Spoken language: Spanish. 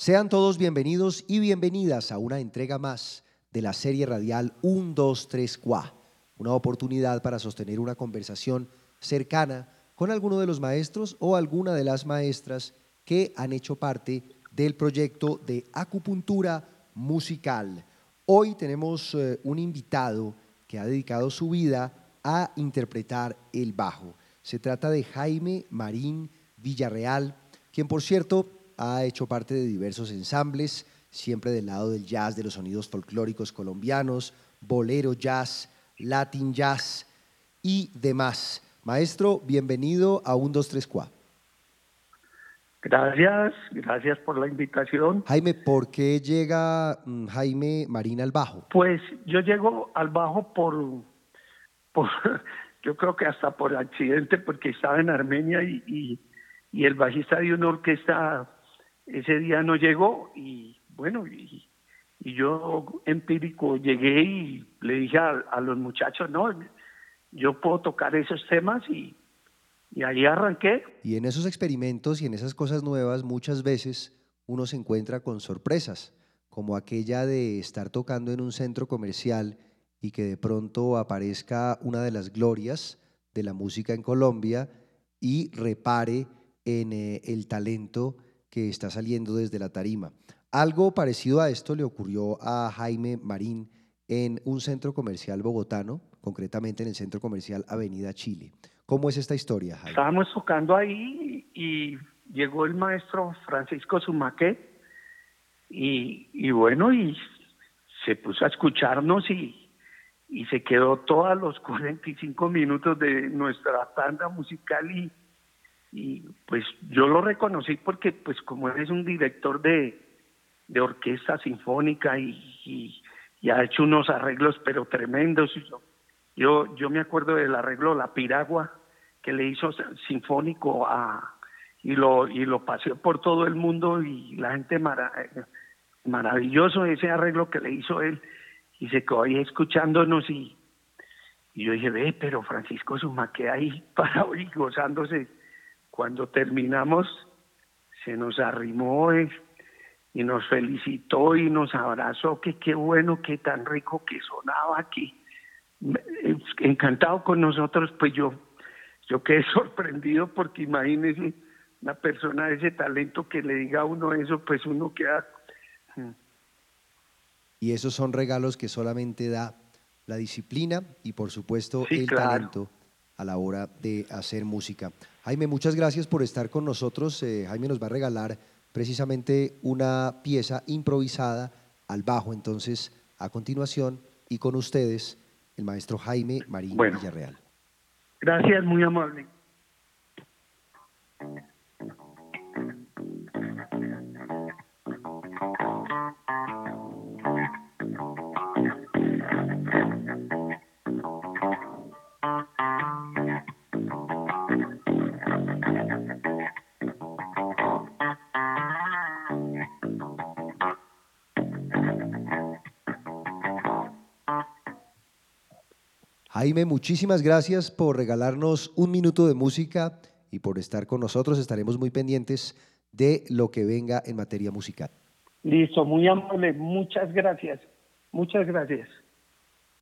Sean todos bienvenidos y bienvenidas a una entrega más de la serie radial 1, 2, 3, Qua, una oportunidad para sostener una conversación cercana con alguno de los maestros o alguna de las maestras que han hecho parte del proyecto de acupuntura musical. Hoy tenemos eh, un invitado que ha dedicado su vida a interpretar el bajo. Se trata de Jaime Marín Villarreal, quien por cierto ha hecho parte de diversos ensambles, siempre del lado del jazz, de los sonidos folclóricos colombianos, bolero jazz, latin jazz y demás. Maestro, bienvenido a Un, Dos, Tres, Cuá. Gracias, gracias por la invitación. Jaime, ¿por qué llega mm, Jaime Marín al bajo? Pues yo llego al bajo por, por yo creo que hasta por accidente, porque estaba en Armenia y, y, el bajista de una orquesta ese día no llegó y bueno, y, yo empírico llegué y le dije a, a los muchachos, no, yo puedo tocar esos temas y y ahí arranqué. Y en esos experimentos y en esas cosas nuevas muchas veces uno se encuentra con sorpresas, como aquella de estar tocando en un centro comercial y que de pronto aparezca una de las glorias de la música en Colombia y repare en eh, el talento que está saliendo desde la tarima. Algo parecido a esto le ocurrió a Jaime Marín en un centro comercial bogotano, concretamente en el centro comercial Avenida Chile. ¿Cómo es esta historia, Jaime? Estábamos tocando ahí y llegó el maestro Francisco Sumaque y, bueno, y se puso a escucharnos y, y se quedó todos los 45 minutos de nuestra tanda musical y, y pues yo lo reconocí porque pues como él es un director de, de orquesta sinfónica y, ha hecho unos arreglos pero tremendos. Yo, yo me acuerdo del arreglo La Piragua, que le hizo sinfónico a, y lo y lo paseó por todo el mundo y la gente maravilloso ese arreglo que le hizo él y se quedó ahí escuchándonos y, y yo dije ve pero Francisco Sumaque ahí para hoy gozándose cuando terminamos se nos arrimó eh, y nos felicitó y nos abrazó que qué bueno que tan rico que sonaba aquí. Encantado con nosotros pues yo yo quedé sorprendido porque imagínese una persona de ese talento que le diga a uno eso, pues uno queda... Mm. Y esos son regalos que solamente da la disciplina y por supuesto el talento a la hora de hacer música. Jaime, muchas gracias por estar con nosotros. Eh, Jaime nos va a regalar precisamente una pieza improvisada al bajo. Entonces, a continuación, y con ustedes, el maestro Jaime Marín Villarreal. Gracias, muy amable. Jaime, muchísimas gracias por regalarnos un minuto de música y por estar con nosotros. Estaremos muy pendientes de lo que venga en materia musical. Listo, muy amable. Muchas gracias. Muchas gracias.